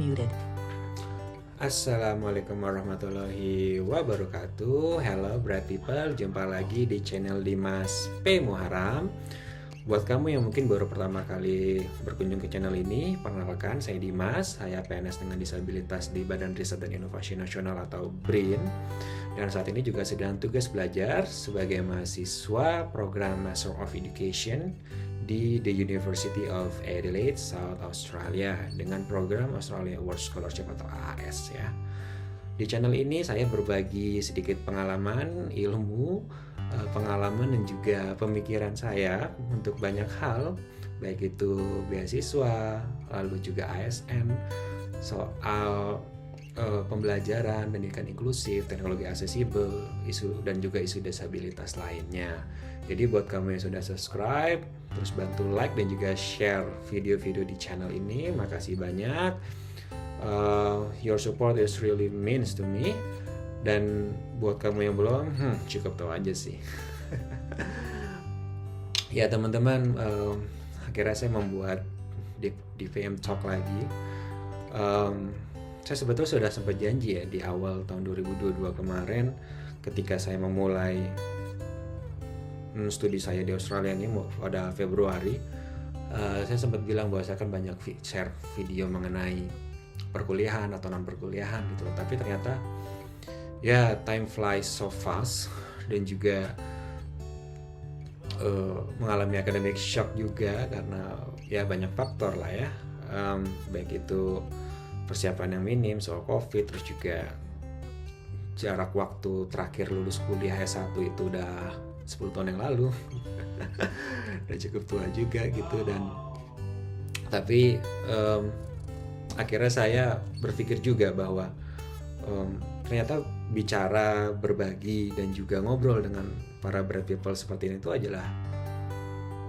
Muted. Assalamualaikum warahmatullahi wabarakatuh. Hello bright people. Jumpa lagi di channel Dimas P. Muharam. Buat kamu yang mungkin baru pertama kali berkunjung ke channel ini Perkenalkan saya Dimas. Saya PNS dengan disabilitas di Badan Riset dan Inovasi Nasional atau BRIN Dan saat ini juga sedang tugas belajar Sebagai mahasiswa program Master of Education di The University of Adelaide, South Australia dengan program Australia Award Scholarship atau AAS ya. Di channel ini saya berbagi sedikit pengalaman, ilmu, eh, pengalaman dan juga pemikiran saya untuk banyak hal, baik itu beasiswa, lalu juga ASN, soal uh, pembelajaran, pendidikan inklusif, teknologi aksesibel, isu dan juga isu disabilitas lainnya. Jadi buat kamu yang sudah subscribe, terus bantu like dan juga share video-video di channel ini, makasih banyak. Uh, your support is really means to me. Dan buat kamu yang belum, hmm, cukup tahu aja sih. ya teman-teman, uh, akhirnya saya membuat di, di VM Talk lagi. Um, saya sebetulnya sudah sempat janji ya di awal tahun 2022 kemarin ketika saya memulai hmm, studi saya di Australia ini pada Februari uh, saya sempat bilang bahwa saya akan banyak share video mengenai perkuliahan atau non perkuliahan gitu tapi ternyata ya time flies so fast dan juga uh, mengalami academic shock juga karena ya banyak faktor lah ya. Um, baik itu persiapan yang minim soal covid terus juga jarak waktu terakhir lulus kuliah S1 itu udah 10 tahun yang lalu. Udah cukup tua juga gitu dan tapi um, akhirnya saya berpikir juga bahwa um, ternyata bicara berbagi dan juga ngobrol dengan para bright people seperti ini itu adalah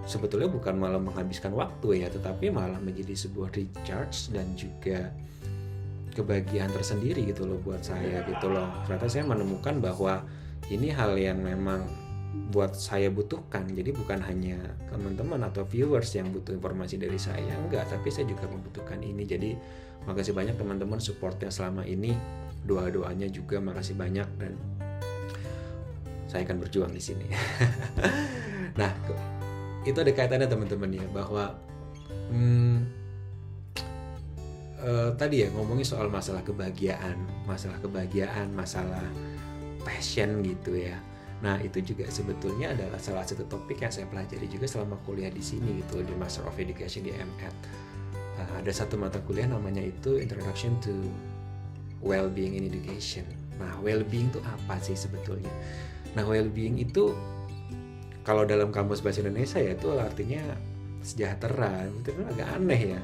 sebetulnya bukan malah menghabiskan waktu ya tetapi malah menjadi sebuah recharge dan juga kebahagiaan tersendiri gitu loh buat saya gitu loh. Ternyata saya menemukan bahwa ini hal yang memang buat saya butuhkan. Jadi bukan hanya teman-teman atau viewers yang butuh informasi dari saya enggak. Tapi saya juga membutuhkan ini. Jadi makasih banyak teman-teman supportnya selama ini. Doa-doanya juga makasih banyak dan saya akan berjuang di sini. Nah itu ada kaitannya teman-teman ya bahwa hmm, uh, tadi ya ngomongin soal masalah kebahagiaan, masalah kebahagiaan, masalah passion gitu ya. Nah itu juga sebetulnya adalah salah satu topik yang saya pelajari juga selama kuliah di sini gitu di Master of Education di MEd. Uh, ada satu mata kuliah namanya itu Introduction to Wellbeing in Education. Nah well-being itu apa sih sebetulnya? Nah well-being itu kalau dalam kamus bahasa Indonesia ya itu artinya sejahtera. Itu kan agak aneh ya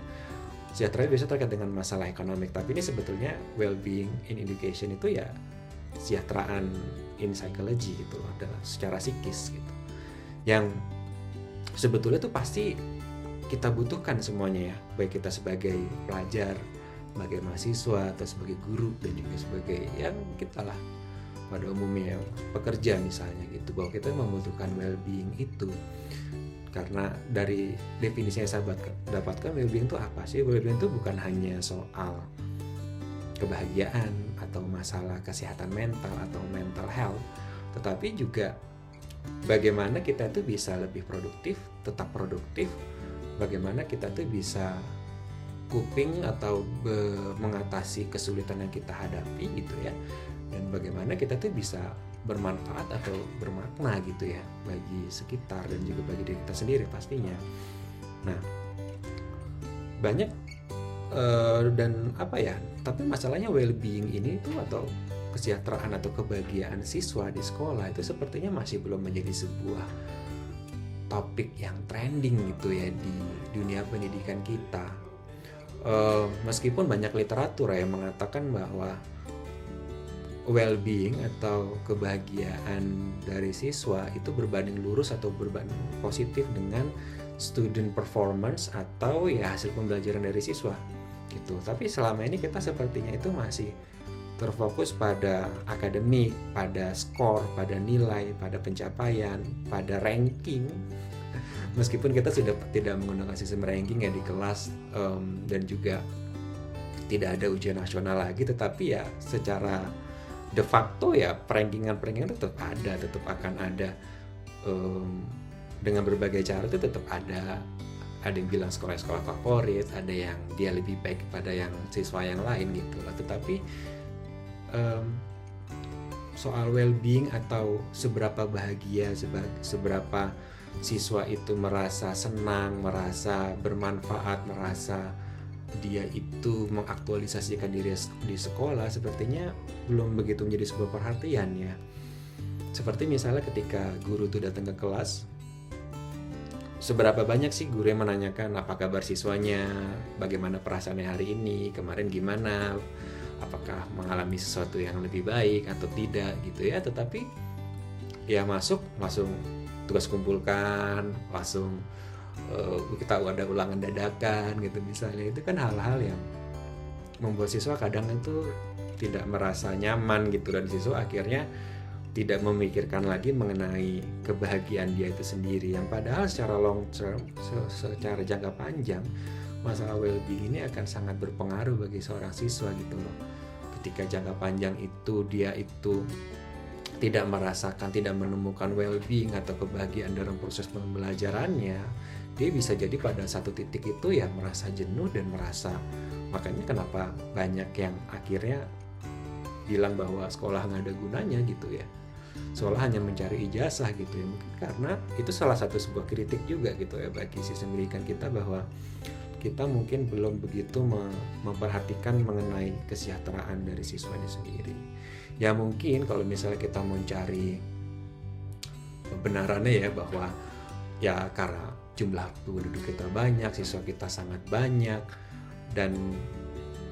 sejahtera biasa terkait dengan masalah ekonomi tapi ini sebetulnya well-being in education itu ya kesejahteraan in psychology gitu loh dalam secara psikis gitu. Yang sebetulnya itu pasti kita butuhkan semuanya ya baik kita sebagai pelajar sebagai mahasiswa atau sebagai guru dan juga sebagai yang kita lah pada umumnya pekerja misalnya gitu bahwa kita membutuhkan well-being itu karena dari definisi yang saya dapatkan well-being itu apa sih? Well-being itu bukan hanya soal kebahagiaan atau masalah kesehatan mental atau mental health tetapi juga bagaimana kita itu bisa lebih produktif tetap produktif bagaimana kita tuh bisa coping atau mengatasi kesulitan yang kita hadapi gitu ya. Dan bagaimana kita tuh bisa bermanfaat atau bermakna gitu ya bagi sekitar dan juga bagi diri kita sendiri pastinya. Nah, banyak uh, dan apa ya? Tapi masalahnya well-being ini itu atau kesejahteraan atau kebahagiaan siswa di sekolah itu sepertinya masih belum menjadi sebuah topik yang trending gitu ya di dunia pendidikan kita. Uh, meskipun banyak literatur ya yang mengatakan bahwa well-being atau kebahagiaan dari siswa itu berbanding lurus atau berbanding positif dengan student performance atau ya hasil pembelajaran dari siswa gitu. Tapi selama ini kita sepertinya itu masih terfokus pada akademik, pada skor, pada nilai, pada pencapaian, pada ranking. Meskipun kita sudah tidak menggunakan sistem ranking ya di kelas um, dan juga tidak ada ujian nasional lagi tetapi ya secara de facto ya perengkingan-perengkingan tetap ada tetap akan ada um, dengan berbagai cara itu tetap ada. Ada yang bilang sekolah-sekolah favorit ada yang dia lebih baik pada yang siswa yang lain gitu lah. Tetapi um, soal well-being atau seberapa bahagia seberapa siswa itu merasa senang merasa bermanfaat merasa dia itu mengaktualisasikan diri di sekolah sepertinya belum begitu menjadi sebuah perhatian ya. Seperti misalnya ketika guru itu datang ke kelas, seberapa banyak sih guru yang menanyakan apa kabar siswanya, bagaimana perasaannya hari ini, kemarin gimana, apakah mengalami sesuatu yang lebih baik atau tidak gitu ya. Tetapi ya masuk langsung tugas kumpulkan, langsung uh, kita ada ulangan dadakan gitu misalnya. Itu kan hal-hal yang membuat siswa kadang itu tidak merasa nyaman gitu. Dan siswa akhirnya tidak memikirkan lagi mengenai kebahagiaan dia itu sendiri. Yang padahal secara long term secara jangka panjang masalah well-being ini akan sangat berpengaruh bagi seorang siswa gitu loh. Ketika jangka panjang itu dia itu tidak merasakan tidak menemukan well-being atau kebahagiaan dalam proses pembelajarannya dia bisa jadi pada satu titik itu ya merasa jenuh dan merasa makanya kenapa banyak yang akhirnya bilang bahwa sekolah nggak ada gunanya gitu ya. Seolah hanya mencari ijazah gitu ya mungkin karena itu salah satu sebuah kritik juga gitu ya bagi sistem pendidikan kita bahwa kita mungkin belum begitu memperhatikan mengenai kesejahteraan dari siswa ini sendiri. Ya mungkin kalau misalnya kita mencari kebenarannya ya bahwa ya karena jumlah penduduk kita banyak, siswa kita sangat banyak dan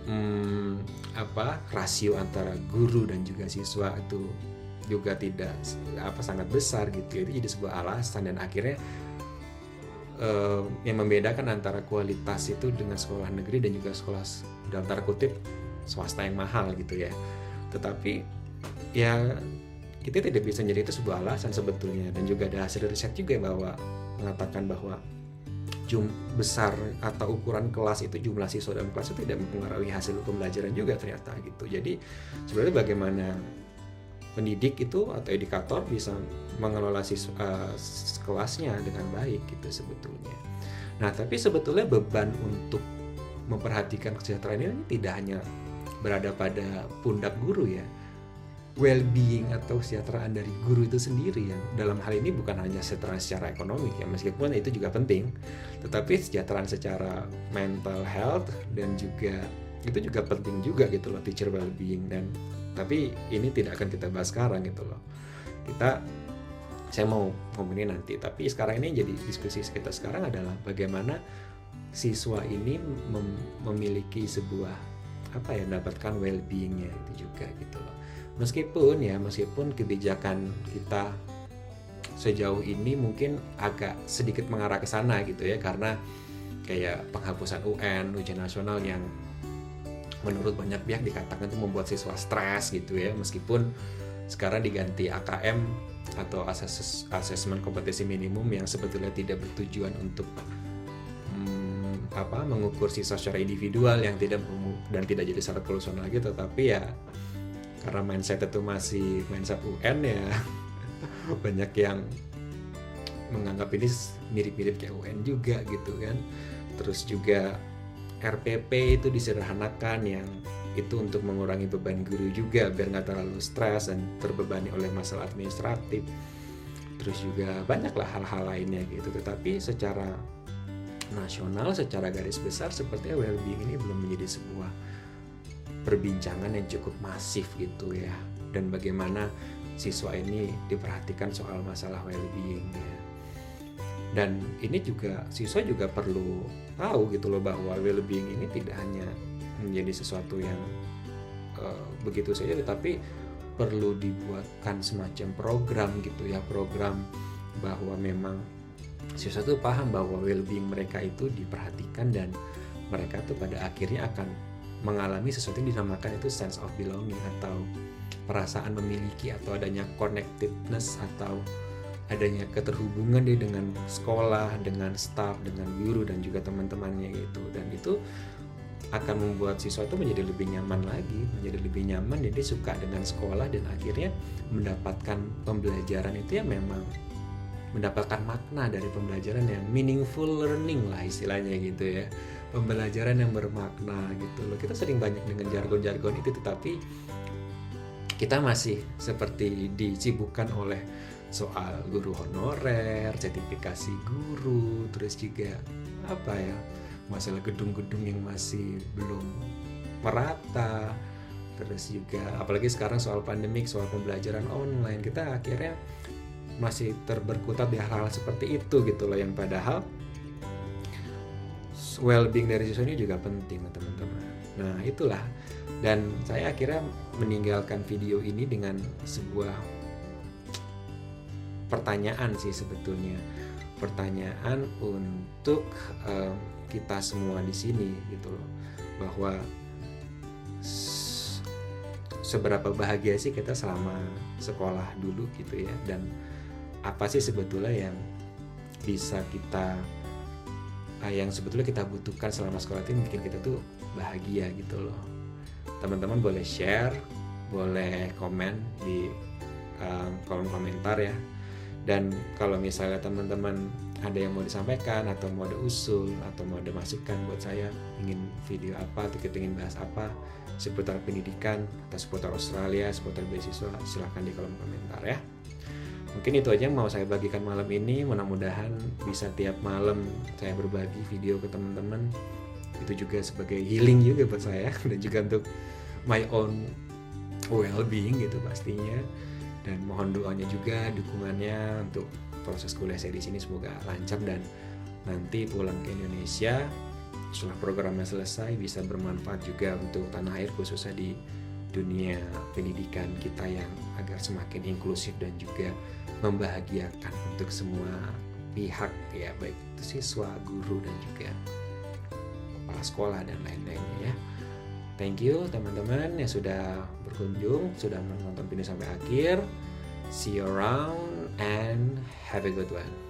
hmm, apa rasio antara guru dan juga siswa itu juga tidak apa sangat besar gitu. Itu jadi sebuah alasan dan akhirnya uh, yang membedakan antara kualitas itu dengan sekolah negeri dan juga sekolah dalam tanda kutip swasta yang mahal gitu ya. Tetapi ya kita tidak bisa menjadi itu sebuah alasan sebetulnya dan juga ada hasil riset juga bahwa mengatakan bahwa jum besar atau ukuran kelas itu jumlah siswa dalam kelas itu tidak mempengaruhi hasil pembelajaran juga ternyata gitu. Jadi sebenarnya bagaimana pendidik itu atau edukator bisa mengelola siswa uh, kelasnya dengan baik gitu sebetulnya. Nah, tapi sebetulnya beban untuk memperhatikan kesejahteraan ini tidak hanya berada pada pundak guru ya, well-being atau kesejahteraan dari guru itu sendiri yang dalam hal ini bukan hanya kesejahteraan secara ekonomi ya meskipun itu juga penting tetapi kesejahteraan secara mental health dan juga itu juga penting juga gitu loh teacher well-being. Dan tapi ini tidak akan kita bahas sekarang gitu loh. Kita saya mau ngomongin nanti tapi sekarang ini jadi diskusi kita sekarang adalah bagaimana siswa ini mem memiliki sebuah apa ya mendapatkan well-beingnya itu juga gitu loh. Meskipun ya meskipun kebijakan kita sejauh ini mungkin agak sedikit mengarah ke sana gitu ya karena kayak penghapusan UN ujian nasional yang menurut banyak pihak dikatakan itu membuat siswa stres gitu ya. Meskipun sekarang diganti AKM atau asesmen kompetisi minimum yang sebetulnya tidak bertujuan untuk hmm, apa mengukur siswa secara individual yang tidak dan tidak jadi syarat kelulusan lagi tetapi ya karena mindset itu masih mindset UN ya banyak yang menganggap ini mirip-mirip kayak UN juga gitu kan. Terus juga RPP itu disederhanakan yang itu untuk mengurangi beban guru juga biar nggak terlalu stres dan terbebani oleh masalah administratif. Terus juga banyaklah hal-hal lainnya gitu tetapi secara nasional secara garis besar sepertinya well-being ini belum menjadi sebuah perbincangan yang cukup masif gitu ya dan bagaimana siswa ini diperhatikan soal masalah well-being ya. Dan ini juga siswa juga perlu tahu gitu loh bahwa well-being ini tidak hanya menjadi sesuatu yang uh, begitu saja tetapi perlu dibuatkan semacam program gitu ya program bahwa memang siswa itu paham bahwa well-being mereka itu diperhatikan dan mereka tuh pada akhirnya akan mengalami sesuatu yang dinamakan itu sense of belonging atau perasaan memiliki atau adanya connectedness atau adanya keterhubungan dia dengan sekolah, dengan staff, dengan guru dan juga teman-temannya gitu. Dan itu akan membuat siswa itu menjadi lebih nyaman lagi, menjadi lebih nyaman, jadi suka dengan sekolah dan akhirnya mendapatkan pembelajaran itu yang memang mendapatkan makna dari pembelajaran yang meaningful learning lah istilahnya gitu ya. Pembelajaran yang bermakna gitu loh. Kita sering banyak dengan jargon-jargon itu tetapi kita masih seperti disibukkan oleh soal guru honorer, sertifikasi guru, terus juga apa ya masalah gedung-gedung yang masih belum merata, terus juga apalagi sekarang soal pandemik, soal pembelajaran online kita akhirnya masih terberkutat di hal-hal seperti itu gitu loh yang padahal well-being dari siswa ini juga penting teman-teman. Nah itulah dan saya akhirnya meninggalkan video ini dengan sebuah pertanyaan sih sebetulnya pertanyaan untuk um, kita semua di sini gitu loh bahwa seberapa bahagia sih kita selama sekolah dulu gitu ya dan apa sih sebetulnya yang bisa kita uh, yang sebetulnya kita butuhkan selama sekolah itu bikin kita tuh bahagia gitu loh. Teman-teman boleh share boleh komen di um, kolom komentar ya. Dan kalau misalnya teman-teman ada yang mau disampaikan atau mau ada usul atau mau ada masukan buat saya ingin video apa atau kita ingin bahas apa seputar pendidikan atau seputar Australia seputar beasiswa silahkan di kolom komentar ya mungkin itu aja yang mau saya bagikan malam ini. Mudah-mudahan bisa tiap malam saya berbagi video ke teman-teman. Itu juga sebagai healing juga buat saya. Dan juga untuk my own well-being gitu pastinya. Dan mohon doanya juga dukungannya untuk proses kuliah saya di sini semoga lancar dan nanti pulang ke Indonesia. Setelah programnya selesai bisa bermanfaat juga untuk tanah air khususnya di dunia pendidikan kita yang agar semakin inklusif dan juga membahagiakan untuk semua pihak ya baik itu siswa, guru dan juga kepala sekolah dan lain-lainnya ya. Thank you teman-teman yang sudah berkunjung, sudah menonton video sampai akhir. See you around and have a good one.